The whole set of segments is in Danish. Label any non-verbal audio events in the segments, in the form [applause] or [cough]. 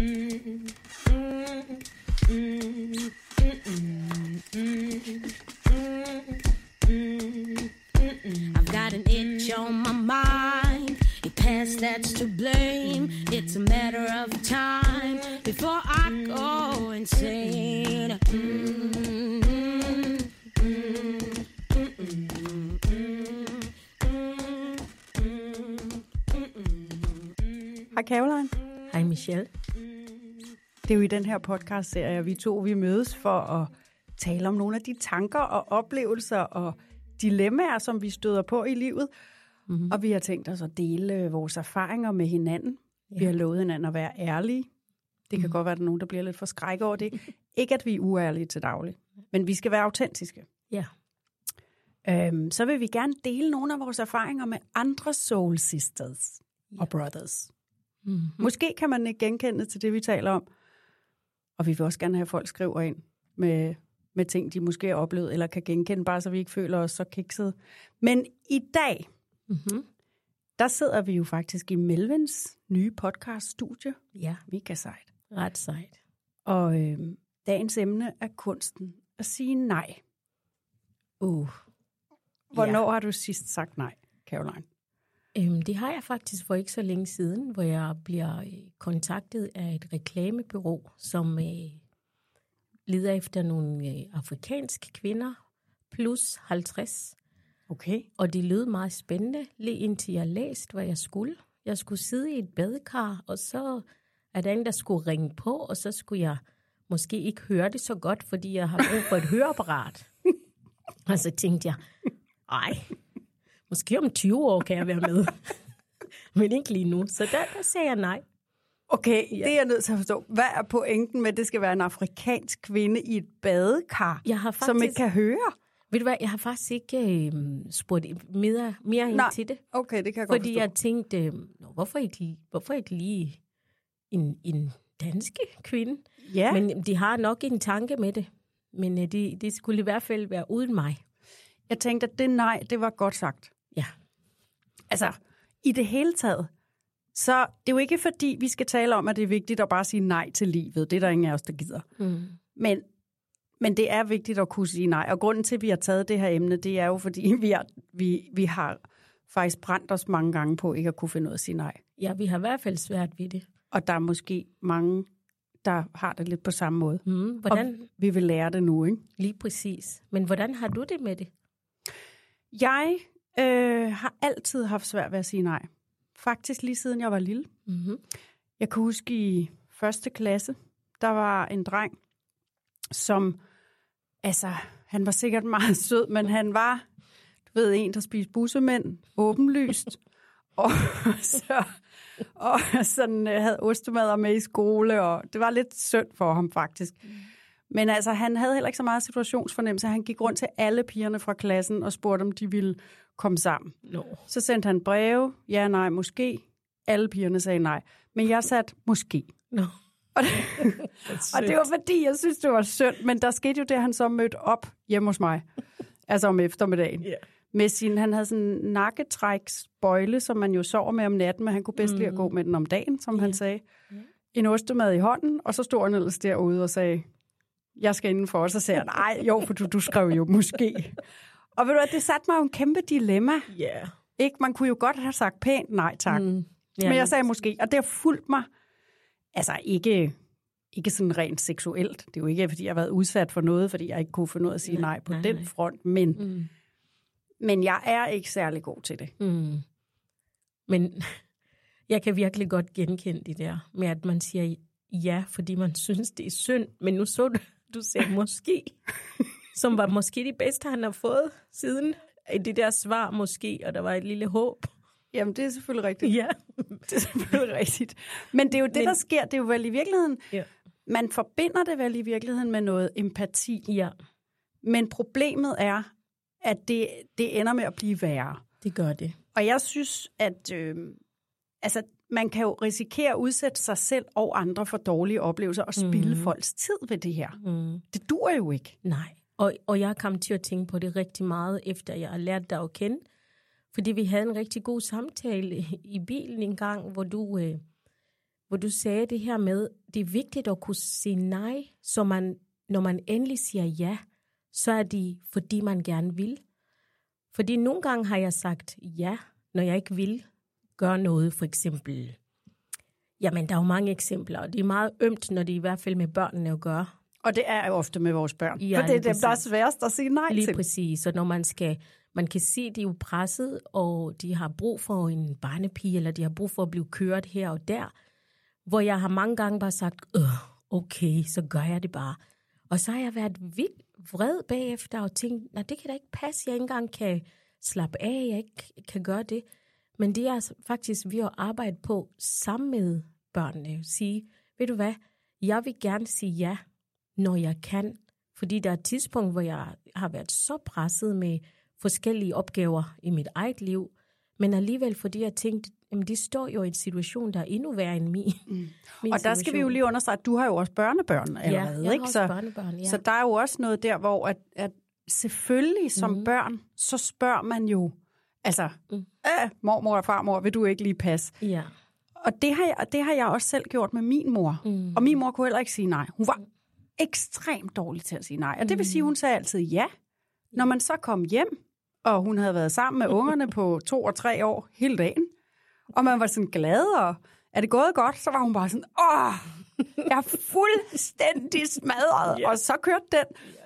I've got an itch on my mind. A past that's to blame. It's a matter of time before I go insane. Hej Caroline. Hej Michelle. Det er jo i den her podcast-serie, at vi to vi mødes for at tale om nogle af de tanker og oplevelser og dilemmaer, som vi støder på i livet. Mm-hmm. Og vi har tænkt os at dele øh, vores erfaringer med hinanden. Ja. Vi har lovet hinanden at være ærlige. Det kan mm. godt være, at der er nogen, der bliver lidt for skræk over det. Ikke, at vi er uærlige til daglig, men vi skal være autentiske. Ja. Øhm, så vil vi gerne dele nogle af vores erfaringer med andre soul sisters ja. og brothers. Mm-hmm. Måske kan man ikke genkende til det, vi taler om. Og vi vil også gerne have, at folk skriver ind med, med ting, de måske har oplevet, eller kan genkende, bare så vi ikke føler os så kiksede. Men i dag, Mm-hmm. der sidder vi jo faktisk i Melvins nye podcast-studie. Ja, Mega sejt. ret sejt. Og øh, dagens emne er kunsten at sige nej. Uh. Hvornår ja. har du sidst sagt nej, Caroline? Øhm, det har jeg faktisk for ikke så længe siden, hvor jeg bliver øh, kontaktet af et reklamebureau, som øh, leder efter nogle øh, afrikanske kvinder, plus 50. Okay. Og det lød meget spændende, lige indtil jeg læste, hvad jeg skulle. Jeg skulle sidde i et badekar, og så er der en, der skulle ringe på, og så skulle jeg måske ikke høre det så godt, fordi jeg har brug for et [laughs] høreapparat. og så tænkte jeg, ej, måske om 20 år kan jeg være med. [laughs] Men ikke lige nu. Så der, der sagde jeg nej. Okay, Ja. det er jeg nødt til at forstå. Hvad er pointen med, at det skal være en afrikansk kvinde i et badekar, Jeg har som ikke faktisk- kan høre? Ved du hvad, jeg har faktisk ikke øh, spurgt mere, mere ind til det. Okay, det kan jeg godt Fordi forstå. jeg tænkte, øh, "Nå, hvorfor ikke, hvorfor ikke lige en, en danske kvinde? Ja, Men... Men de har nok en tanke med det. Men øh, det, det skulle i hvert fald være uden mig. jeg tænkte, at det nej, det var godt sagt. Altså, i det hele taget, så det er jo ikke fordi, vi skal tale om, at det er vigtigt at bare sige nej til livet. Det er der ingen af os, der gider. Mm. Men, men det er vigtigt at kunne sige nej. Og grunden til, at vi har taget det her emne, det er jo, fordi [laughs] vi, er, vi, vi har faktisk brændt os mange gange på ikke at kunne finde ud af at sige nej. Ja, vi har i hvert fald svært ved det. Og der er måske mange, der har det lidt på samme måde. Mm. Hvordan, Og vi vil lære det nu, ikke? lige præcis. Men hvordan har du det med det? Jeg øh, har altid haft svært ved at sige nej. Faktisk lige siden jeg var lille. Mm-hmm. Jeg kan huske i første klasse, der var en dreng, som, altså, han var sikkert [laughs] meget sød, men han var, du ved, en, der spiste bussemænd, åbenlyst, [laughs] og så og sådan øh, havde ostemader med i skole, og det var lidt synd for ham faktisk. Men altså, han havde heller ikke så meget situationsfornemmelse. Han gik rundt til alle pigerne fra klassen og spurgte, om de ville komme sammen. No. Så sendte han breve. Ja, nej, måske. Alle pigerne sagde nej. Men jeg satte måske. No. Og det, [laughs] og det var fordi, jeg synes, det var synd. Men der skete jo det, han så mødte op hjemme hos mig. Altså om eftermiddagen. Yeah. Med sin, han havde sådan en nakketræksbøjle, som man jo sover med om natten, men han kunne bedst mm. lide at gå med den om dagen, som yeah. han sagde. Yeah. En ostemad i hånden, og så stod han ellers derude og sagde, jeg skal indenfor. Og så sagde han, nej, jo, for du, du skrev jo måske. Og ved du hvad, det satte mig jo en kæmpe dilemma. Ja. Yeah. Ikke? Man kunne jo godt have sagt pænt nej tak. Mm. Ja, men jeg sagde måske, og det har fulgt mig, altså ikke, ikke sådan rent seksuelt. Det er jo ikke, fordi jeg har været udsat for noget, fordi jeg ikke kunne få noget at sige nej, nej på nej, den nej. front, men, mm. men jeg er ikke særlig god til det. Mm. Men [laughs] jeg kan virkelig godt genkende det der med, at man siger ja, fordi man synes, det er synd, men nu så du, du sagde måske, [laughs] som var måske det bedste, han har fået siden det der svar måske, og der var et lille håb. Jamen, det er selvfølgelig rigtigt. Ja. [laughs] det er selvfølgelig rigtigt. Men det er jo det, Men, der sker. Det er jo vel i virkeligheden... Ja. Man forbinder det vel i virkeligheden med noget empati. Ja. Men problemet er, at det, det ender med at blive værre. Det gør det. Og jeg synes, at øh, altså, man kan jo risikere at udsætte sig selv og andre for dårlige oplevelser og spille mm. folks tid ved det her. Mm. Det dur jo ikke. Nej. Og, og jeg kom til at tænke på det rigtig meget, efter jeg har lært dig at kende. Fordi vi havde en rigtig god samtale i bilen en gang, hvor du, øh, hvor du sagde det her med, det er vigtigt at kunne sige nej, så man, når man endelig siger ja, så er det, fordi man gerne vil. Fordi nogle gange har jeg sagt ja, når jeg ikke vil gøre noget, for eksempel. Jamen, der er jo mange eksempler, og det er meget ømt, når det er i hvert fald med børnene at gøre. Og det er jo ofte med vores børn, ja, for det er dem, der er sværest at sige nej lige til. Præcis, og når man skal, man kan se, at de er jo presset, og de har brug for en barnepige, eller de har brug for at blive kørt her og der, hvor jeg har mange gange bare sagt, øh, okay, så gør jeg det bare. Og så har jeg været vildt vred bagefter og tænkt, nej, det kan da ikke passe, jeg ikke engang kan slappe af, jeg ikke kan gøre det. Men det er faktisk ved at arbejde på sammen med børnene. Sige, ved du hvad, jeg vil gerne sige ja, når jeg kan. Fordi der er et tidspunkt, hvor jeg har været så presset med forskellige opgaver i mit eget liv, men alligevel fordi jeg tænkte, jamen de står jo i en situation, der er endnu værre end min. Mm. min og der situation. skal vi jo lige understrege, at du har jo også børnebørn allerede. Ja, ikke? Så, børnebørn, ja. så der er jo også noget der, hvor at, at selvfølgelig som mm. børn, så spørger man jo, altså, mm. øh, mormor og farmor, vil du ikke lige passe? Ja. Og det har, jeg, det har jeg også selv gjort med min mor. Mm. Og min mor kunne heller ikke sige nej. Hun var mm. Ekstremt dårlig til at sige nej. Og det vil sige, at hun sagde altid ja. Når man så kom hjem, og hun havde været sammen med ungerne på to og tre år hele dagen, og man var sådan glad, og er det gået godt, så var hun bare sådan, åh, jeg er fuldstændig smadret, yeah. og så kørte den.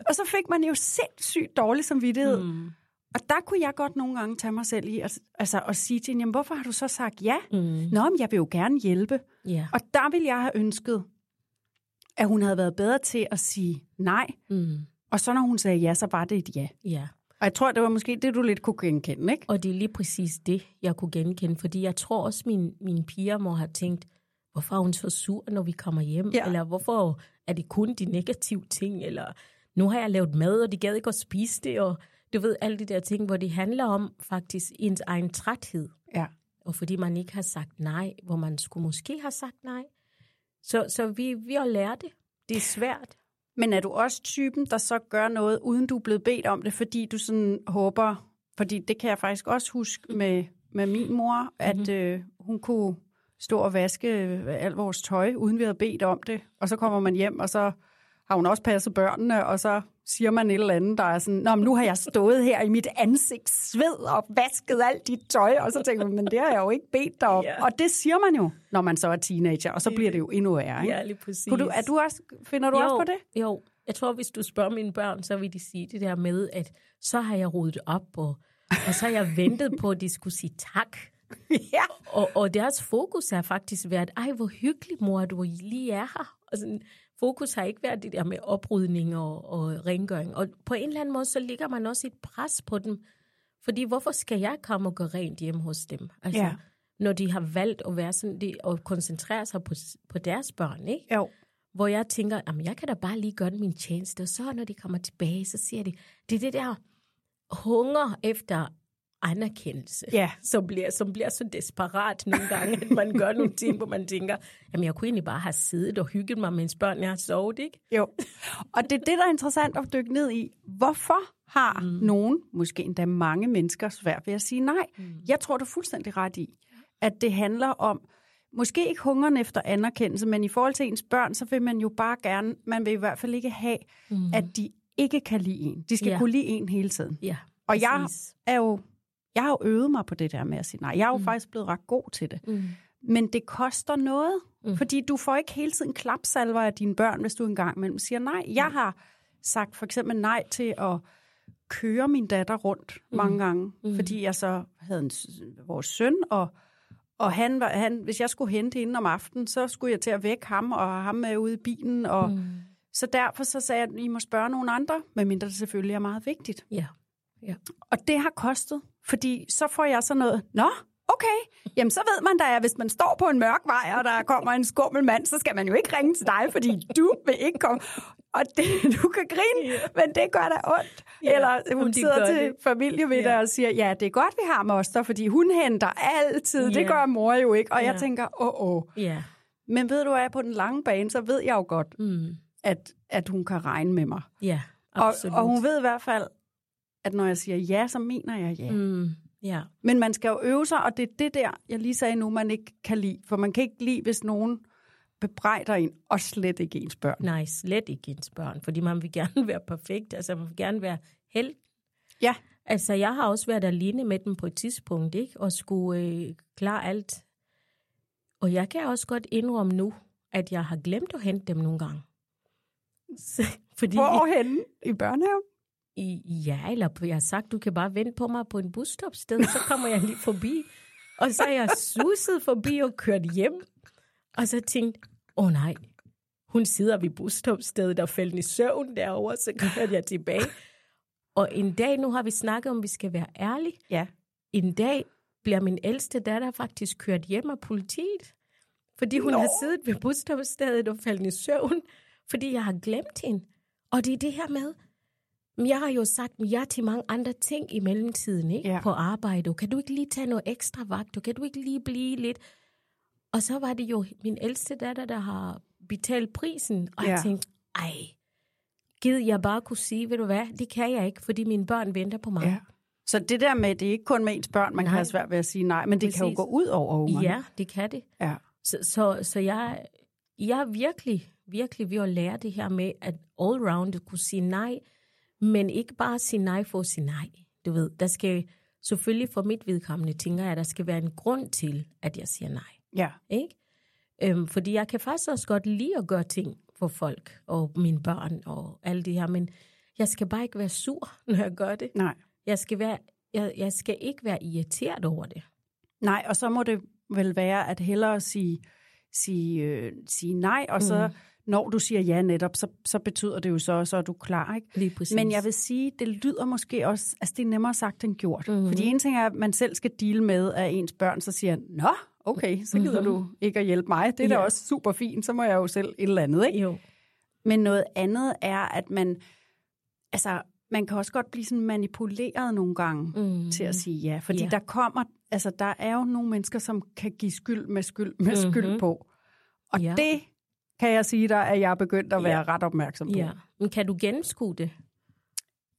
Og så fik man jo sindssygt dårlig samvittighed. Mm. Og der kunne jeg godt nogle gange tage mig selv i, at, altså at sige til hende, jamen hvorfor har du så sagt ja? Mm. Nå, men jeg vil jo gerne hjælpe. Yeah. Og der ville jeg have ønsket, at hun havde været bedre til at sige nej. Mm. Og så når hun sagde ja, så var det et ja. Ja. Og jeg tror, det var måske det, du lidt kunne genkende, ikke? Og det er lige præcis det, jeg kunne genkende, fordi jeg tror også, min, mine piger må have tænkt, hvorfor er hun så sur, når vi kommer hjem? Ja. Eller hvorfor er det kun de negative ting? Eller nu har jeg lavet mad, og de gad ikke at spise det, og du ved, alle de der ting, hvor det handler om faktisk ens egen træthed. Ja. Og fordi man ikke har sagt nej, hvor man skulle måske have sagt nej. Så, så vi, vi har lært det. Det er svært. Men er du også typen, der så gør noget, uden du er blevet bedt om det, fordi du sådan håber, fordi det kan jeg faktisk også huske med, med min mor, at mm-hmm. øh, hun kunne stå og vaske alt vores tøj, uden vi havde bedt om det. Og så kommer man hjem, og så har hun også passet børnene, og så siger man et eller andet, der er sådan, Nå, men nu har jeg stået her i mit ansigt sved og vasket alt dit tøj, og så tænker man, men det har jeg jo ikke bedt dig om. Ja. Og det siger man jo, når man så er teenager, og så bliver det jo endnu værre. Ikke? Ja, lige præcis. du, er du også, finder du jo, også på det? Jo, jeg tror, hvis du spørger mine børn, så vil de sige det der med, at så har jeg rodet op, og, og så har jeg ventet på, at de skulle sige tak. [laughs] ja. Og, og deres fokus har faktisk været, ej, hvor hyggelig mor, du lige er her. Og sådan, fokus har ikke været det der med oprydning og, og rengøring. Og på en eller anden måde, så ligger man også et pres på dem. Fordi hvorfor skal jeg komme og gå rent hjem hos dem? Altså, Ja. Når de har valgt at være sådan, de, og koncentrere sig på, på deres børn, ikke? Jo. hvor jeg tænker, jamen jeg kan da bare lige gøre min tjeneste, og så når de kommer tilbage, så siger de, det er det der hunger efter anerkendelse, Ja. som, bliver, som bliver så desperat nogle gange, at man gør nogle ting, hvor man tænker, jamen jeg kunne egentlig bare have siddet og hygget mig, mens børn jeg har sovet, ikke? Jo. Og det er det, der er interessant at dykke ned i. Hvorfor har mm. nogen, måske endda mange mennesker, svært ved at sige nej? Mm. Jeg tror, du er fuldstændig ret i, at det handler om, måske ikke hungeren efter anerkendelse, men i forhold til ens børn, så vil man jo bare gerne, man vil i hvert fald ikke have, mm. at de ikke kan lide en. De skal Ja. kunne lide en hele tiden. Ja, Og jeg er jo, jeg har jo øvet mig på det der med at sige nej. Jeg er jo mm. faktisk blevet ret god til det. Mm. Men det koster noget, Mm. mm. fordi du får ikke hele tiden klapsalver af dine børn, hvis du engang imellem siger nej. Jeg har sagt for eksempel nej til at køre min datter rundt mm. mange gange, mm. fordi jeg så havde en, vores søn, og, og han var, han, hvis jeg skulle hente hende om aftenen, så skulle jeg til at vække ham, og have ham med ude i bilen, og mm. så derfor så sagde jeg, at I må spørge nogle andre, medmindre det selvfølgelig er meget vigtigt. Ja. Og det har kostet, fordi så får jeg sådan noget, nå, okay, jamen så ved man da, at hvis man står på en mørk vej, og der kommer en skummel mand, så skal man jo ikke ringe til dig, fordi du vil ikke komme. Og det, [laughs] du kan grine, yeah. men det gør da ondt. Ja, Eller hun det sidder til det. familiemiddag Ja. og siger, ja, det er godt, vi har moster, fordi hun henter altid. Det Ja. gør mor jo ikke. Og jeg Ja. tænker, åh, åh. Ja. Men ved du hvad, på den lange bane, så ved jeg jo godt, Mm. at, at hun kan regne med mig. Ja, Og, absolut. og hun ved i hvert fald, at når jeg siger ja, så mener jeg ja. Mm. Ja. Men man skal jo øve sig, og det er det der, jeg lige sagde nu, man ikke kan lide. For man kan ikke lide, hvis nogen bebrejder en, og slet ikke ens børn. Nej, slet ikke ens børn, fordi man vil gerne [laughs] være perfekt, altså man vil gerne være held. Ja. Altså, jeg har også været alene med dem på et tidspunkt, ikke? Og skulle øh, klare alt. Og jeg kan også godt indrømme nu, at jeg har glemt at hente dem nogle gange. [laughs] Så, fordi Hvorhenne? I børnehaven? I, ja, eller jeg har sagt, du kan bare vente på mig på en busstopsted, så kommer jeg lige forbi. Og så er jeg suset forbi og kørt hjem. Og så tænkte åh oh, nej, hun sidder ved busstopstedet og faldt i søvn derovre, så kørte jeg tilbage. Og en dag, nu har vi snakket om, vi skal være ærlige. Ja. En dag bliver min ældste datter faktisk kørt hjem af politiet. Fordi hun Nå. Har siddet ved busstopstedet og faldt i søvn, fordi jeg har glemt hende. Og det er det her med, jeg har jo sagt ja til mange andre ting i mellemtiden ikke? Ja. på arbejde. Kan du ikke lige tage noget ekstra vagt? Kan du ikke lige blive lidt? Og så var det jo min ældste datter, der har betalt prisen. Og ja. Jeg tænkte, ej, gid jeg bare kunne sige, ved du hvad, det kan jeg ikke, fordi mine børn venter på mig. ja. Så det der med, det er ikke kun med ens børn, man nej. kan have svært ved at sige nej, men det kan jo Præcis. gå ud over ungerne. ja det kan det. ja. Så, så, så jeg, jeg er virkelig, virkelig ved at lære det her med, at all round kunne sige nej, men ikke bare sige nej for at sige nej. Du ved, der skal selvfølgelig for mit vedkommende, tænker jeg, at der skal være en grund til, at jeg siger nej. Ja. Ikke? Øhm, fordi jeg kan faktisk også godt lide at gøre ting for folk og mine børn og alt det her, men jeg skal bare ikke være sur, [laughs] når jeg gør det. Nej. Jeg skal, være, jeg, jeg skal ikke være irriteret over det. Nej, og så må det vel være at hellere sige, sige, øh, sige nej, og så Mm. Når du siger ja netop, så, så betyder det jo så, så er du klar, ikke? Lige præcis. Men jeg vil sige, det lyder måske også, altså det er nemmere sagt end gjort. Mhm. Mm-hmm. Fordi en ting er, at man selv skal deal med, at ens børn så siger, nå, okay, så gider mm-hmm. du ikke at hjælpe mig. Det er da Ja. også super fint, så må jeg jo selv et eller andet, ikke? Jo. Men noget andet er, at man, altså, man kan også godt blive sådan manipuleret nogle gange Mm. til at sige ja. Fordi Ja. der kommer, altså der er jo nogle mennesker, som kan give skyld med skyld med mm-hmm. skyld på. Og Ja. det kan jeg sige dig, at jeg er begyndt at være Ja. ret opmærksom på. Ja. Men kan du gennemskue det?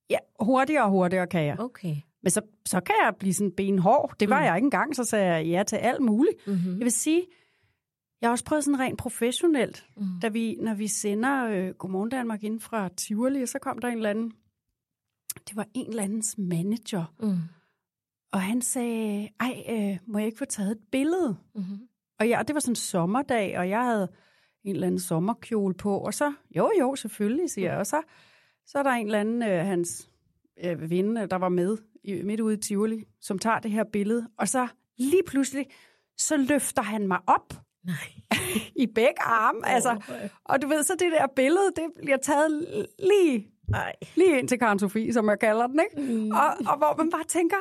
ja hurtigere og hurtigere kan jeg. Okay. Men så, så kan jeg blive sådan benhård. Det var mm. jeg ikke engang, så sagde jeg ja til alt muligt. Mm-hmm. Jeg vil sige, jeg har også prøvet sådan rent professionelt, Mm. da vi, når vi sender øh, Godmorgen Danmark ind fra Tivoli, så kom der en eller anden, det var en eller andens manager, Mm. og han sagde, ej, øh, må jeg ikke få taget et billede? Mm-hmm. Og, jeg, og det var sådan en sommerdag, og jeg havde en eller anden sommerkjole på, og så, jo jo, selvfølgelig, siger jeg, og så, så er der en eller anden, øh, hans øh, ven, der var med i, midt ude i Tivoli, som tager det her billede, og så lige pludselig, så løfter han mig op Nej. [laughs] i begge arme, altså, og du ved, så det der billede, det bliver taget lige, Nej. lige ind til Karen Sofie, som jeg kalder den, ikke? Mm. Og, og hvor man bare tænker,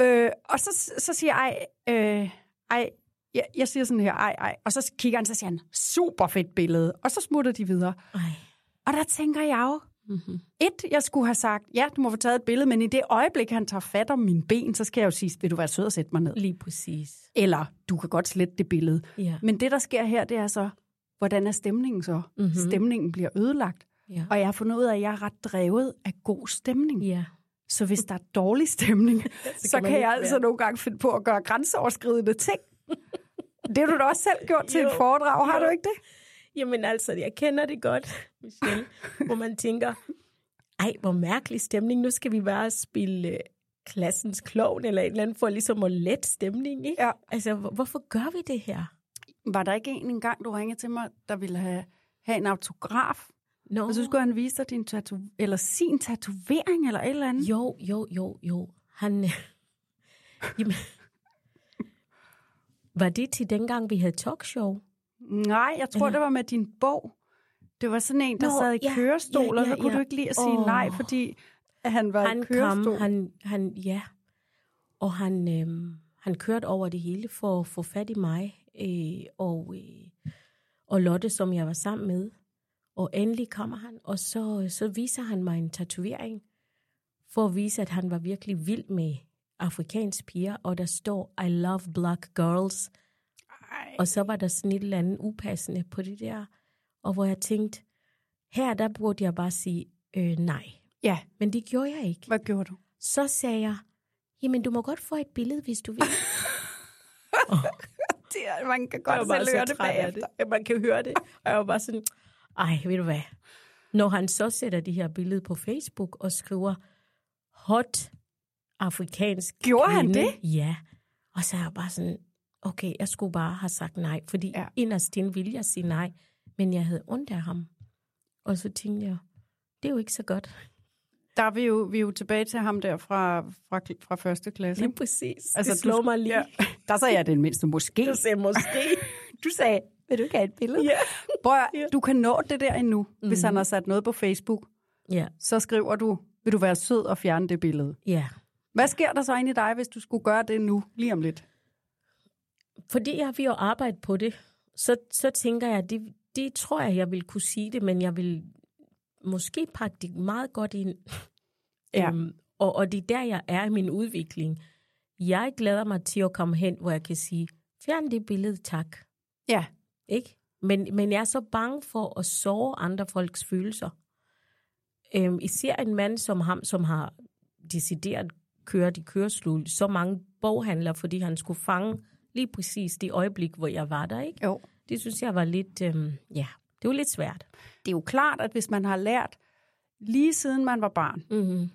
øh, og så, så siger jeg, ej, øh, ej, jeg, jeg siger sådan her, ej, ej. Og så kigger han, så siger han, super fedt billede. Og så smutter de videre. Ej. Og der tænker jeg jo, Mm-hmm. et, jeg skulle have sagt, ja, du må få taget et billede, men i det øjeblik, han tager fat om mine ben, så skal jeg jo sige, vil du være sød og sætte mig ned? Lige præcis. Eller, du kan godt slette det billede. Ja. Men det, der sker her, det er så, hvordan er stemningen så? Mhm. Mm-hmm. Stemningen bliver ødelagt. Ja. Og jeg har fundet ud af, at jeg er ret drevet af god stemning. Ja. Så hvis der er dårlig stemning, [laughs] så, så man kan jeg altså være. nogle gange finde på at gøre grænseoverskridende ting. [laughs] Det har du da også selv gjort til Jo, et foredrag, har jo. du ikke det? Jamen altså, jeg kender det godt, Michelle, hvor man tænker, ej, hvor mærkelig stemning, nu skal vi bare spille øh, klassens klovn eller et eller andet for ligesom at lette stemningen, ikke? Ja. Altså, hvor- hvorfor gør vi det her? Var der ikke en engang, du ringede til mig, der ville have, have en autograf? Nå, Og så skulle han vise dig din tatu- eller sin tatovering eller et eller andet? jo, jo, jo, jo. Han, [laughs] jamen, var det til dengang, vi havde talkshow? Nej, jeg tror, Eller- det var med din bog. Det var sådan en, der Nå, sad i ja, kørestol, ja, og så ja, kunne ja. du ikke lide at sige Åh. nej, fordi han var i han kørestol. kom, han, han, ja, og han, øhm, han kørte over det hele for at få fat i mig, øh, og, øh, og Lotte, som jeg var sammen med. Og endelig kommer han, og så, så viser han mig en tatovering, for at vise, at han var virkelig vild med afrikanske piger, og der står, I love black girls. Ej. Og så var der sådan et eller andet upassende på det der, og hvor jeg tænkte, her der burde jeg bare sige, øh, nej. Ja, Men det gjorde jeg ikke. hvad gjorde du? Så sagde jeg, jamen du må godt få et billede, hvis du vil. [laughs] Det er, man kan godt selv høre det bagefter. Ja, man kan høre det. Og jeg var bare sådan, ej, ved du hvad? Når han så sætter de her billeder på Facebook og skriver, hot afrikansk Gjorde han kvinde. det? Ja. Og så er jeg bare sådan, okay, jeg skulle bare have sagt nej, fordi Ja. ja. inderst inde ville jeg sige nej, men jeg havde ondt af ham. Og så tænkte jeg, det er jo ikke så godt. Der er vi jo, vi er jo tilbage til ham der fra, fra, fra første klasse. Lige præcis. Altså, det slår du- mig lige. Ja. Der sagde jeg den mindste måske. Du sagde måske. [laughs] Du sagde, vil du ikke have et billede? ja. Prøv, at- du kan nå det der endnu, mm. hvis han har sat noget på Facebook. ja. Så skriver du, vil du være sød og fjerne det billede. Ja. Hvad sker der så inde i dig, hvis du skulle gøre det nu, lige om lidt? fordi jeg vil jo arbejde på det, så, så tænker jeg, det, det tror jeg, jeg vil kunne sige det, men jeg vil måske pakke det meget godt ind. Ja. Øhm, og, og det er der, jeg er i min udvikling. Jeg glæder mig til at komme hen, hvor jeg kan sige, fjern det billede, tak. Ja. Ikke? Men, men jeg er så bange for at såre andre folks følelser. Øhm, især en mand som ham, som har decideret kørt i køreslul så mange boghandler, fordi han skulle fange lige præcis det øjeblik, hvor jeg var der. Ikke? Jo. Det synes jeg var lidt, øhm, ja, det var lidt svært. Det er jo klart, at hvis man har lært, lige siden man var barn, Mm-hmm.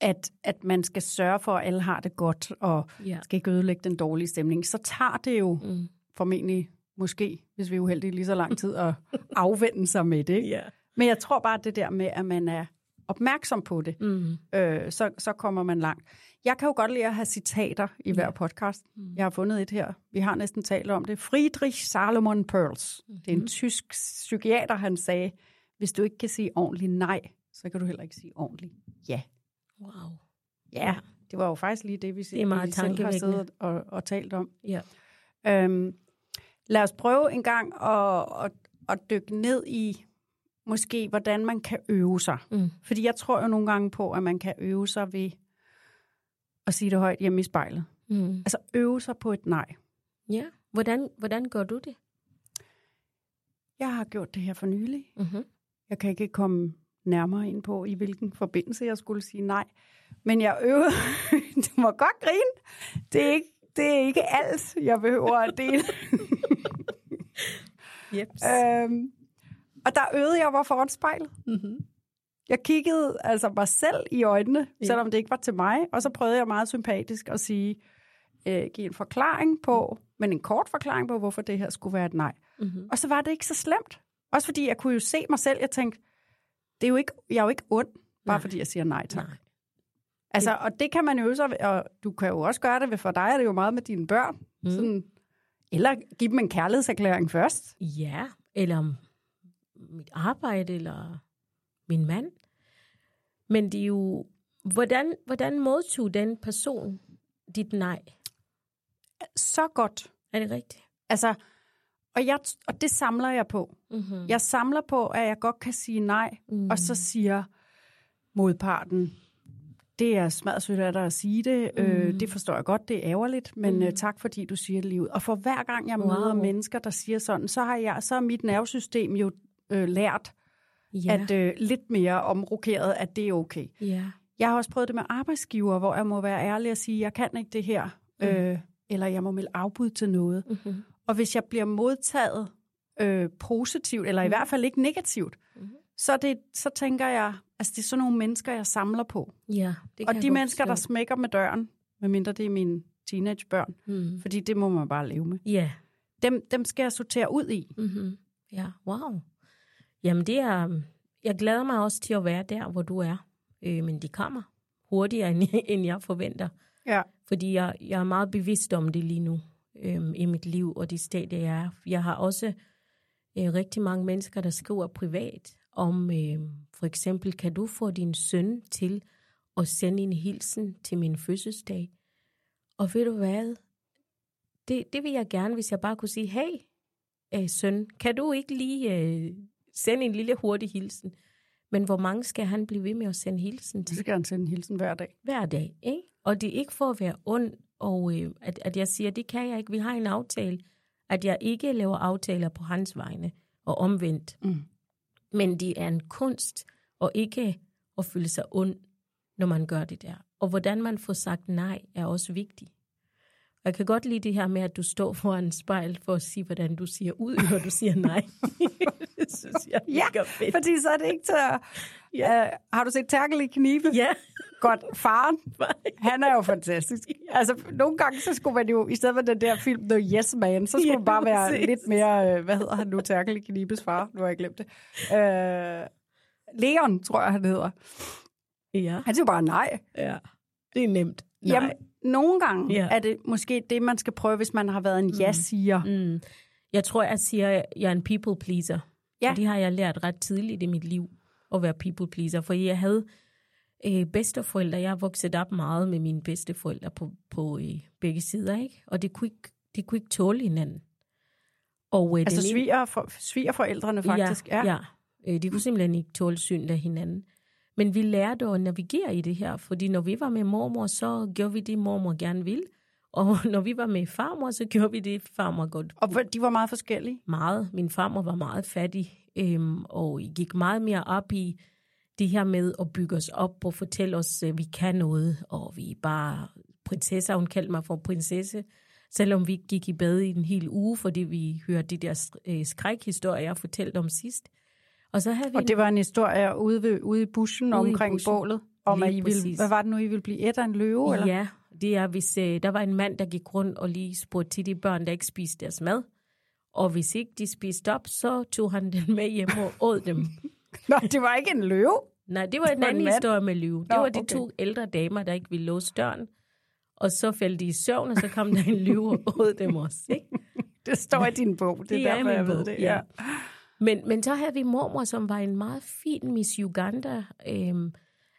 at, at man skal sørge for, at alle har det godt, og Ja. skal ikke ødelægge den dårlige stemning, så tager det jo Mm. formentlig, måske, hvis vi er uheldige, lige så lang [laughs] tid at afvende sig med det. ikke? Men jeg tror bare, det der med, at man er opmærksom på det, Mm. øh, så, så kommer man langt. Jeg kan jo godt lide at have citater i hver podcast. Jeg har fundet et her. Vi har næsten talt om det. Friedrich Salomon Perls. Det er en tysk psykiater, han sagde, hvis du ikke kan sige ordentligt nej, så kan du heller ikke sige ordentligt ja. Wow. Ja, det var jo faktisk lige det, vi, Det er meget vi selv har siddet og, og talt om. Ja. Øhm, lad os prøve en gang at, at, at dykke ned i, måske, hvordan man kan øve sig. Mm. Fordi jeg tror jo nogle gange på, at man kan øve sig ved at sige det højt hjemme i spejlet. Mm. Altså øve sig på et nej. Ja. Hvordan, hvordan gør du det? Jeg har gjort det her for nylig. Mm-hmm. Jeg kan ikke komme nærmere ind på, i hvilken forbindelse jeg skulle sige nej. Men jeg øvede... [laughs] du må godt grine. Det er ikke, det er ikke alt, jeg behøver at dele. [laughs] Yep. øhm, og der øvede jeg mig foran spejlet. Mm-hmm. Jeg kiggede altså mig selv i øjnene, Ja. selvom det ikke var til mig. Og så prøvede jeg meget sympatisk at sige, øh, give en forklaring på, men en kort forklaring på, hvorfor det her skulle være et nej. Mm-hmm. Og så var det ikke så slemt. Også fordi jeg kunne jo se mig selv, jeg tænkte, det er jo ikke, jeg er jo ikke ond, bare Nej. fordi jeg siger nej tak. Nej. Altså, og det kan man sig ved, og du kan jo også gøre det ved, for dig er det jo meget med dine børn. Mm. Sådan, eller give dem en kærlighedserklæring først. Ja, eller mit arbejde, eller min mand. Men det er jo, hvordan, hvordan modtog den person dit nej? Så godt. Er det rigtigt? Altså, og, jeg, og det samler jeg på. Mm-hmm. Jeg samler på, at jeg godt kan sige nej, mm. og så siger modparten, det er smadsødt af dig at sige det. Mm. Øh, det forstår jeg godt, det er ærgerligt, men mm. øh, tak fordi du siger det lige ud. Og for hver gang jeg wow. møder mennesker, der siger sådan, så har jeg, så er mit nervesystem jo øh, lært, Ja. at øh, lidt mere omrokeret, at det er okay. ja. Jeg har også prøvet det med arbejdsgiver, hvor jeg må være ærlig og sige, jeg kan ikke det her, mm. øh, eller jeg må melde afbud til noget. Mm-hmm. Og hvis jeg bliver modtaget øh, positivt, eller i hvert fald ikke negativt, Mhm. så, det, så tænker jeg, altså det er sådan nogle mennesker, jeg samler på. Ja, det Og kan de jeg godt mennesker, der smækker med døren, medmindre det er mine teenagebørn, Mm. fordi det må man bare leve med, Ja. dem, dem skal jeg sortere ud i. Mm-hmm. Ja, wow. Jamen det er, jeg glæder mig også til at være der, hvor du er. Øh, men de kommer hurtigere, [laughs] end, end jeg forventer. Ja. Fordi jeg, jeg er meget bevidst om det lige nu øhm, i mit liv, og det stadie, jeg er. Jeg har også øh, rigtig mange mennesker, der skriver privat om, øh, for eksempel, kan du få din søn til at sende en hilsen til min fødselsdag? Og ved du hvad? Det, det vil jeg gerne, hvis jeg bare kunne sige, hey, øh, søn, kan du ikke lige øh, sende en lille hurtig hilsen? Men hvor mange skal han blive ved med at sende hilsen til? Så skal han sende en hilsen hver dag. hver dag. Ikke? Og det er ikke for at være ond, og øh, at, at jeg siger, det kan jeg ikke. Vi har en aftale, at jeg ikke laver aftaler på hans vegne, og omvendt. Mm. Men det er en kunst, og ikke at føle sig ond, når man gør det der. Og hvordan man får sagt nej, er også vigtigt. Og jeg kan godt lide det her med, at du står foran en spejl for at sige, hvordan du siger ud, når du siger nej. [laughs] det synes jeg er Ja, fedt. fordi så er det ikke til at... Ja. Uh, har du set Terkel i knibe? Ja, Godt. Faren, [laughs] han er jo fantastisk. Altså, nogle gange, så skulle man jo, i stedet for den der film The Yes Man, så skulle Ja, man bare være præcis. lidt mere, øh, hvad hedder han nu, Terkel i Knibes far? Nu har jeg glemt det. Øh, Leon, tror jeg, han hedder. ja, Han siger bare nej. ja. Det er nemt. Nej. Jamen, nogle gange Ja. er det måske det, man skal prøve, hvis man har været en ja-siger. Mm. Jeg tror, jeg siger, at jeg er en people pleaser. Ja. Og det har jeg lært ret tidligt i mit liv, at være people pleaser. For jeg havde øh, bedsteforældre. Jeg har vokset op meget med mine bedsteforældre på, på øh, begge sider, ikke? Og det kunne ikke, de kunne ikke tåle hinanden. Og, øh, Altså sviger, for, svigerforældrene faktisk. Ja, ja. Øh, de kunne simpelthen ikke tåle synet af hinanden. Men vi lærte at navigere i det her, fordi når vi var med mormor, så gjorde vi det, mormor gerne ville. Og [laughs] når vi var med farmor, så gjorde vi det, farmor godt Og hvor- de var meget forskellige. meget. Min farmor var meget fattig, øhm, og gik meget mere op i det her med at bygge os op og fortælle os, at vi kan noget, og vi er bare prinsesser. Hun kaldte mig for prinsesse, selvom vi gik i bad i en hel uge, fordi vi hørte de der øh, skrækhistorier, jeg fortalte om sidst. Og så havde vi Og det var en historie ude, ved, ude i bushen Ude i omkring bushen. bålet, om at I ville, præcis. hvad var det nu, I ville blive et af en løve? Eller? Ja, det er, hvis øh, der var en mand, der gik rundt og lige spurgte til de børn, der ikke spiste deres mad. Og hvis ikke de spiste op, så tog han den med hjem og åd dem. [laughs] Nå, det var ikke en løve. Nej, det var en var en anden mand. historie med Løve. Det Nå, var de okay. to ældre damer, der ikke ville låse døren. Og så faldt de i søvn, og så kom der en løve og åd dem også. Ikke? [laughs] Det står i din bog, det, Det er er i derfor, jeg ved bog, det. ja. Men, men så havde vi mormor, som var en meget fin Miss Uganda, øhm,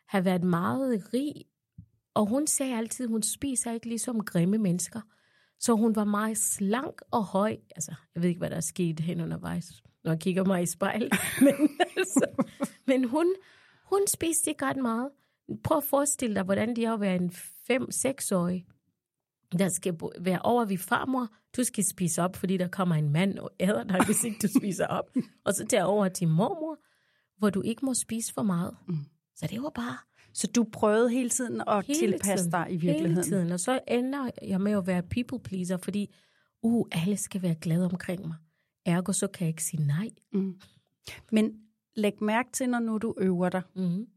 har været meget rig, og hun sagde altid, hun spiser ikke ligesom grimme mennesker. Så hun var meget slank og høj. Altså, jeg ved ikke, hvad der er sket hen undervejs, når jeg kigger mig i spejl. [laughs] Men, altså, men hun, hun spiste ikke ret meget. Prøv at forestille dig, hvordan det er at være en 5-6-årig, der skal være over ved farmor. Du skal spise op, fordi der kommer en mand og æder dig, hvis ikke du spiser op. Og så tager over til mormor, hvor du ikke må spise for meget. Mm. Så det var bare Så du prøvede hele tiden at hele tilpasse tiden, dig i virkeligheden? Hele tiden. Og så ender jeg med at være people pleaser, fordi uh, alle skal være glade omkring mig. Ergo, så kan jeg ikke sige nej. Men læg mærke til, når nu du øver dig. Mm.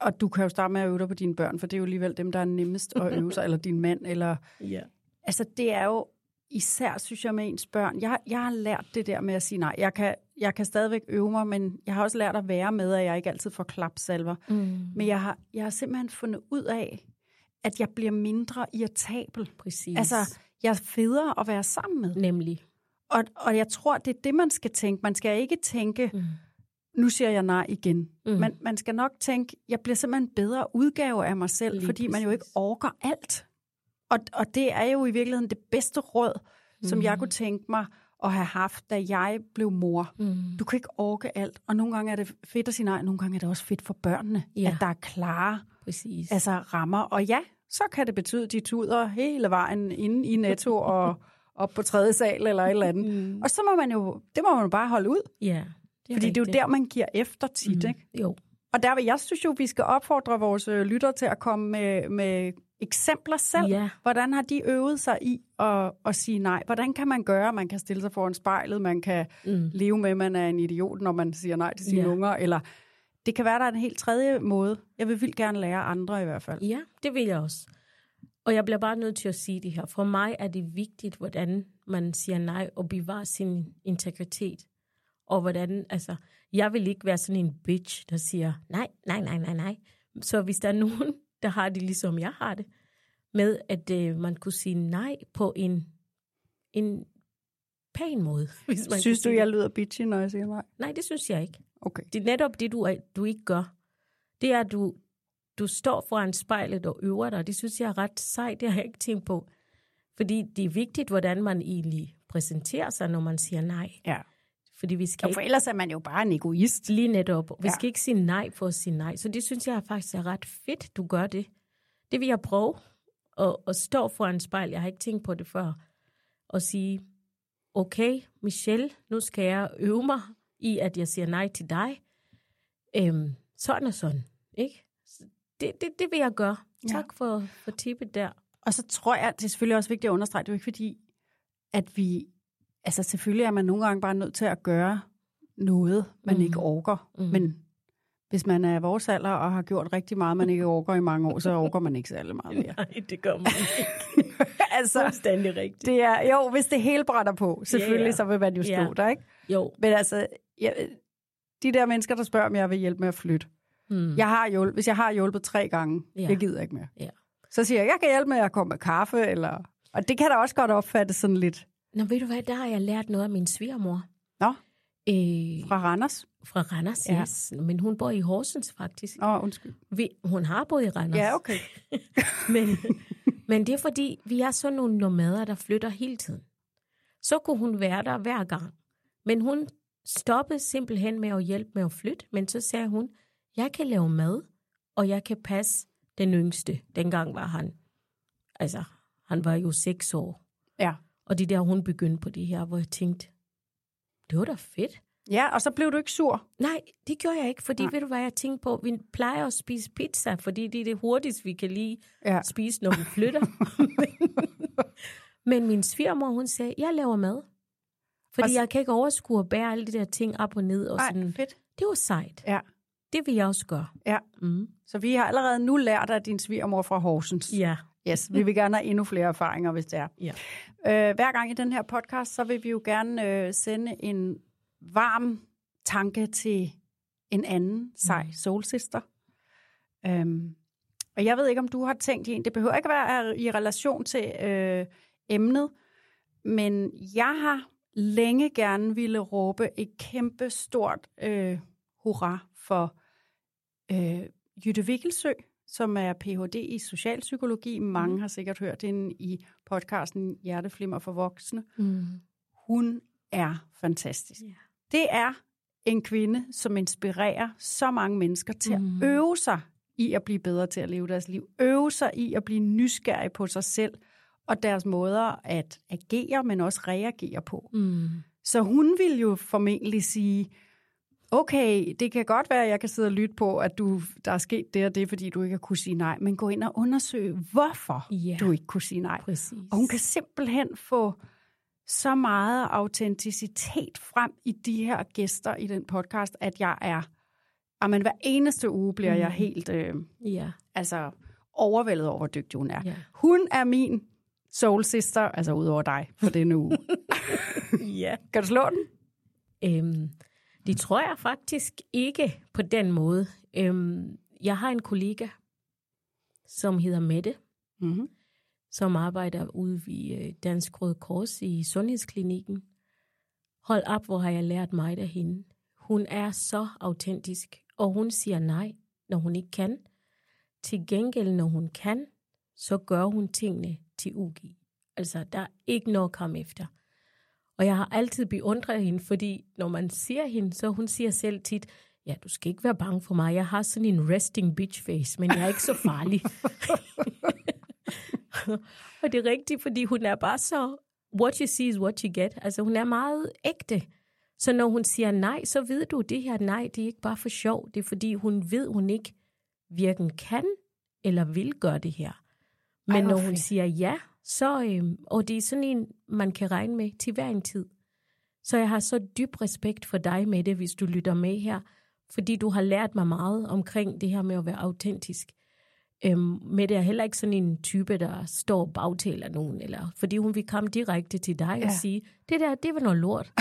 Og du kan jo starte med at øve dig på dine børn, for det er jo alligevel dem, der er nemmest at [laughs] øve sig, eller din mand, eller... Ja. Altså, det er jo især, synes jeg, med ens børn. Jeg, jeg har lært det der med at sige nej. Jeg kan, jeg kan stadigvæk øve mig, men jeg har også lært at være med, at jeg ikke altid får klapsalver. Mm. Men jeg har, jeg har simpelthen fundet ud af, at jeg bliver mindre irritabel. Præcis. Altså, jeg er federe at være sammen med. Nemlig. Og, og jeg tror, det er det, man skal tænke. Man skal ikke tænke, Mm. nu siger jeg nej igen. Mm. Man, man skal nok tænke, jeg bliver simpelthen en bedre udgave af mig selv, Lige fordi man jo ikke præcis. orker alt. Og, og det er jo i virkeligheden det bedste råd, som jeg kunne tænke mig at have haft, da jeg blev mor. Mm. Du kan ikke orke alt, og nogle gange er det fedt at sige nej, nogle gange er det også fedt for børnene, Ja. at der er klare Præcis. altså, rammer. Og ja, så kan det betyde, at de tuder hele vejen inde i Netto [laughs] og op på tredje sal eller et eller andet. Mm. Og så må man jo, det må man jo bare holde ud, ja, det fordi det er jo der, man giver efter tit, mm. ikke? Jo. Og der vil jeg synes jo, vi skal opfordre vores øh, lyttere til at komme med, med eksempler selv. Ja. Hvordan har de øvet sig i at, at sige nej? Hvordan kan man gøre? Man kan stille sig foran spejlet, man kan Mm. leve med, at man er en idiot, når man siger nej til sine Ja. unger, eller det kan være, der er en helt tredje måde. Jeg vil vildt gerne lære andre i hvert fald. Ja, det vil jeg også. Og jeg bliver bare nødt til at sige det her. For mig er det vigtigt, hvordan man siger nej og bevarer sin integritet. Og hvordan, altså, jeg vil ikke være sådan en bitch, der siger nej, nej, nej, nej, nej. Så hvis der er nogen, der har det ligesom jeg har det, med at øh, man kunne sige nej på en, en pæn måde. [laughs] Hvis man Synes du, jeg lyder bitchy, når jeg siger nej? Nej, det synes jeg ikke. Okay. Det er netop det, du, er, du ikke gør. Det er, at du, du står foran spejlet og øver dig. Det synes jeg er ret sejt. Det har jeg ikke tænkt på. Fordi det er vigtigt, hvordan man egentlig præsenterer sig, når man siger nej. Ja. Fordi vi skal Jo, for ellers er man jo bare en egoist. lige netop. Vi Ja. skal ikke sige nej for at sige nej. Så det synes jeg faktisk er ret fedt, du gør det. Det vil jeg prøve at, at stå foran spejl. Jeg har ikke tænkt på det før. Og sige, okay, Michelle, nu skal jeg øve mig i, at jeg siger nej til dig. Øhm, sådan og sådan, ikke? Det, det, det vil jeg gøre. Ja. Tak for, for tippet der. Og så tror jeg, det er selvfølgelig også vigtigt at understrege, det er jo ikke fordi, at vi, altså selvfølgelig er man nogle gange bare nødt til at gøre noget, man Mm. ikke orker. Mm. Men hvis man er vores alder og har gjort rigtig meget, man ikke orker i mange år, så orker man ikke særlig meget mere. [laughs] Nej, det gør man ikke. [laughs] altså, Fuldstændig rigtigt. det er, jo, hvis det hele brænder på, selvfølgelig, Ja, ja. så vil man jo stå Ja. der, ikke? Jo. Men altså, jeg, de der mennesker, der spørger, om jeg vil hjælpe med at flytte. Mm. Jeg har hjulpet, hvis jeg har hjulpet tre gange, ja. jeg gider ikke mere. Ja. Så siger jeg, jeg kan hjælpe med at komme med kaffe, eller... Og det kan da også godt opfattes sådan lidt Nå, ved du hvad, der har jeg lært noget af min svigermor. Nå. Øh, fra Randers. fra Randers, Ja. yes. Men hun bor i Horsens faktisk. Åh, oh, undskyld. Vi, hun har boet i Randers. Ja, okay. [laughs] men, men det er fordi, vi er sådan nogle nomader, der flytter hele tiden. Så kunne hun være der hver gang. Men hun stoppede simpelthen med at hjælpe med at flytte. Men så sagde hun, jeg kan lave mad, og jeg kan passe den yngste. Dengang var han, altså, han var jo seks år. Ja. Og det der, hun begyndte på det her, hvor jeg tænkte, det var da fedt. Ja, og så blev du ikke sur. Nej, det gjorde jeg ikke, fordi Nej. ved du hvad jeg tænkte på? Vi plejer at spise pizza, fordi det er det hurtigste, vi kan lige Ja. spise, når vi flytter. [laughs] Men min svigermor, hun sagde, jeg laver mad. Fordi så- jeg kan ikke overskue at bære alle de der ting op og ned. Og Nej, sådan. fedt. Det var sejt. Ja. Det vil jeg også gøre. Ja. Mm. Så vi har allerede nu lært af din svigermor fra Horsens. Ja. Yes, vi vil gerne have endnu flere erfaringer, hvis det er. Ja. Øh, hver gang i den her podcast, så vil vi jo gerne øh, sende en varm tanke til en anden sej Mm. soul sister. Øhm, og jeg ved ikke, om du har tænkt i en. Det behøver ikke være i relation til øh, emnet, men jeg har længe gerne ville råbe et kæmpe stort øh, hurra for øh, Jytte Vikkelsø, som er Ph.D. i socialpsykologi. Mange har sikkert hørt hende i podcasten Hjerteflimmer for voksne. Mm. Hun er fantastisk. Ja. Det er en kvinde, som inspirerer så mange mennesker til at Mm. øve sig i at blive bedre til at leve deres liv. Øve sig i at blive nysgerrig på sig selv og deres måder at agere, men også reagere på. Mm. Så hun vil jo formentlig sige, okay, det kan godt være, at jeg kan sidde og lytte på, at du, der er sket det og det, fordi du ikke har kunne sige nej, men gå ind og undersøge, hvorfor Ja. du ikke kunne sige nej. Præcis. Og hun kan simpelthen få så meget autenticitet frem i de her gæster i den podcast, at jeg er, jamen hver eneste uge bliver mm. jeg helt øh, Ja. altså, overvældet over, hvor dygtig hun er. Ja. Hun er min soul sister, altså udover dig, for denne uge. [laughs] ja. kan du slå den? Øhm, det tror jeg faktisk ikke på den måde. Øhm, jeg har en kollega, som hedder Mette, Mm-hmm. som arbejder ude ved øh, Dansk Røde Kors i Sundhedsklinikken. Hold op, hvor har jeg lært mig af hende. Hun er så autentisk, og hun siger nej, når hun ikke kan. Til gengæld, når hun kan, så gør hun tingene til UG. Altså, der er ikke noget at komme efter. Og jeg har altid beundret hende, fordi når man ser hende, så hun siger selv tit, ja, du skal ikke være bange for mig. Jeg har sådan en resting bitch face, men jeg er ikke så farlig. [laughs] og det er rigtigt, fordi hun er bare så, what you see is what you get. Altså, hun er meget ægte. Så når hun siger nej, så ved du, det her nej, det er ikke bare for sjov. Det er fordi, hun ved, hun ikke hverken kan eller vil gøre det her. Men Ej, når hun siger ja, så, øhm, og det er sådan en, man kan regne med til hver en tid. Så jeg har så dyb respekt for dig med det, hvis du lytter med her, fordi du har lært mig meget omkring det her med at være autentisk. Øhm, med det er heller ikke sådan en type, der står og bagtaler nogen, eller, fordi hun vil komme direkte til dig ja. og sige, det der, det var noget lort.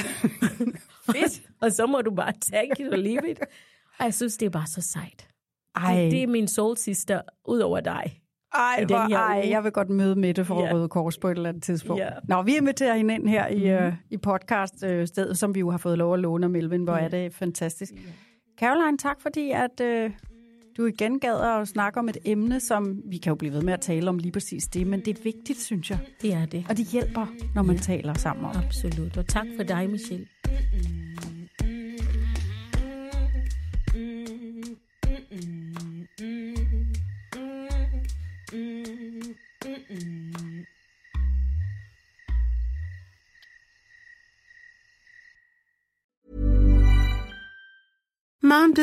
[laughs] Fedt. og så må du bare tage it og leave it. Og jeg synes, det er bare så sejt. Ej. Det, det er min soul sister, ud over dig. Ej, hvor, ej, jeg vil godt møde Mette for yeah. Røde Kors på et eller andet tidspunkt. Yeah. Nå, vi inviterer hende ind her i, mm. uh, i podcast-stedet, uh, som vi jo har fået lov at låne af Melvin. Hvor yeah. er det fantastisk. Yeah. Caroline, tak fordi at uh, du igen gad at snakke om et emne, som vi kan jo blive ved med at tale om lige præcis det, men det er vigtigt, synes jeg. Det er det. Og det hjælper, når man yeah. taler sammen om Absolut. Og tak for dig, Michelle.